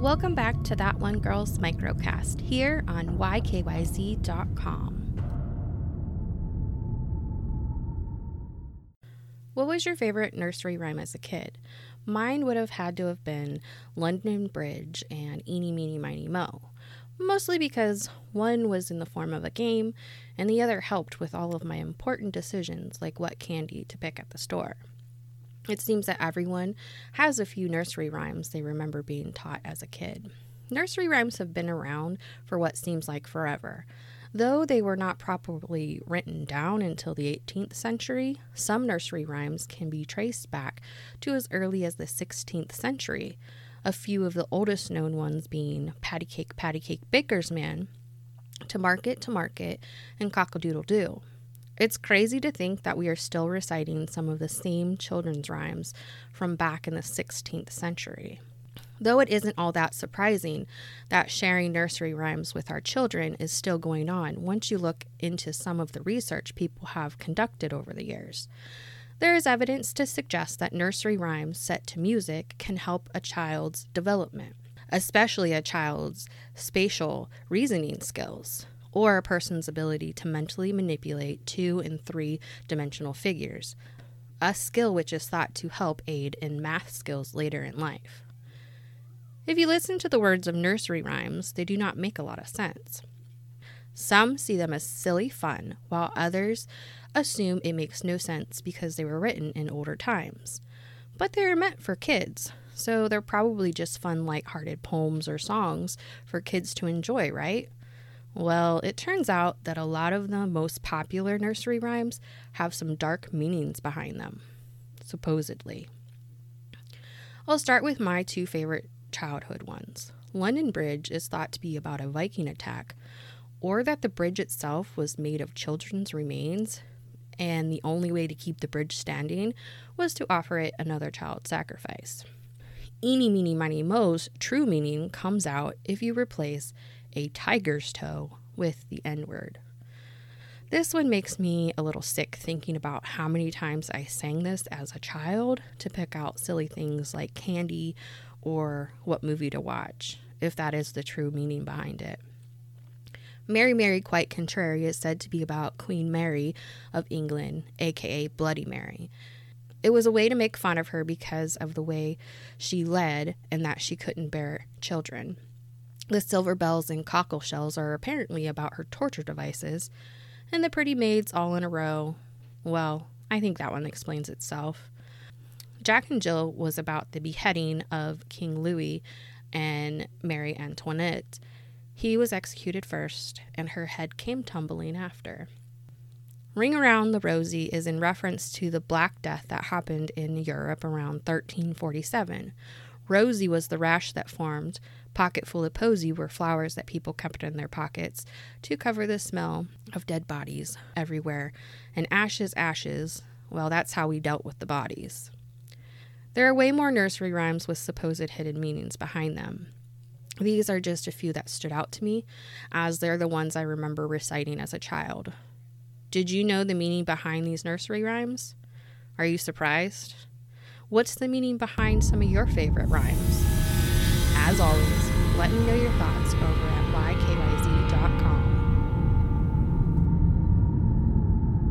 Welcome back to That One Girl's Microcast here on YKYZ.com. What was your favorite nursery rhyme as a kid? Mine would have had to have been London Bridge and Eeny Meeny Miny Mo, mostly because one was in the form of a game and the other helped with all of my important decisions like what candy to pick at the store. It seems that everyone has a few nursery rhymes they remember being taught as a kid. Nursery rhymes have been around for what seems like forever. Though they were not properly written down until the 18th century, some nursery rhymes can be traced back to as early as the 16th century, a few of the oldest known ones being Patty Cake, Patty Cake, Baker's Man, To Market, To Market, and Cock-a-Doodle Doo. It's crazy to think that we are still reciting some of the same children's rhymes from back in the 16th century. Though it isn't all that surprising that sharing nursery rhymes with our children is still going on once you look into some of the research people have conducted over the years. There is evidence to suggest that nursery rhymes set to music can help a child's development, especially a child's spatial reasoning skills or a person's ability to mentally manipulate two and three dimensional figures, a skill which is thought to help aid in math skills later in life. If you listen to the words of nursery rhymes, they do not make a lot of sense. Some see them as silly fun, while others assume it makes no sense because they were written in older times. But they are meant for kids, so they're probably just fun, light-hearted poems or songs for kids to enjoy, right? Well, it turns out that a lot of the most popular nursery rhymes have some dark meanings behind them, supposedly. I'll start with my two favorite childhood ones. London Bridge is thought to be about a Viking attack, or that the bridge itself was made of children's remains, and the only way to keep the bridge standing was to offer it another child sacrifice. Eeny, meeny, miny, mo's true meaning comes out if you replace a tiger's toe with the N word. This one makes me a little sick thinking about how many times I sang this as a child to pick out silly things like candy or what movie to watch, if that is the true meaning behind it. Mary Mary Quite Contrary is said to be about Queen Mary of England, aka Bloody Mary. It was a way to make fun of her because of the way she led and that she couldn't bear children. The silver bells and cockle shells are apparently about her torture devices, and the pretty maids all in a row. Well, I think that one explains itself. Jack and Jill was about the beheading of King Louis and Mary Antoinette. He was executed first, and her head came tumbling after. Ring Around the Rosie is in reference to the Black Death that happened in Europe around 1347. Rosy was the rash that formed Pocket full of posy were flowers that people kept in their pockets to cover the smell of dead bodies everywhere. And ashes, ashes, well, that's how we dealt with the bodies. There are way more nursery rhymes with supposed hidden meanings behind them. These are just a few that stood out to me, as they're the ones I remember reciting as a child. Did you know the meaning behind these nursery rhymes? Are you surprised? What's the meaning behind some of your favorite rhymes? As always, let me know your thoughts over at YKYZ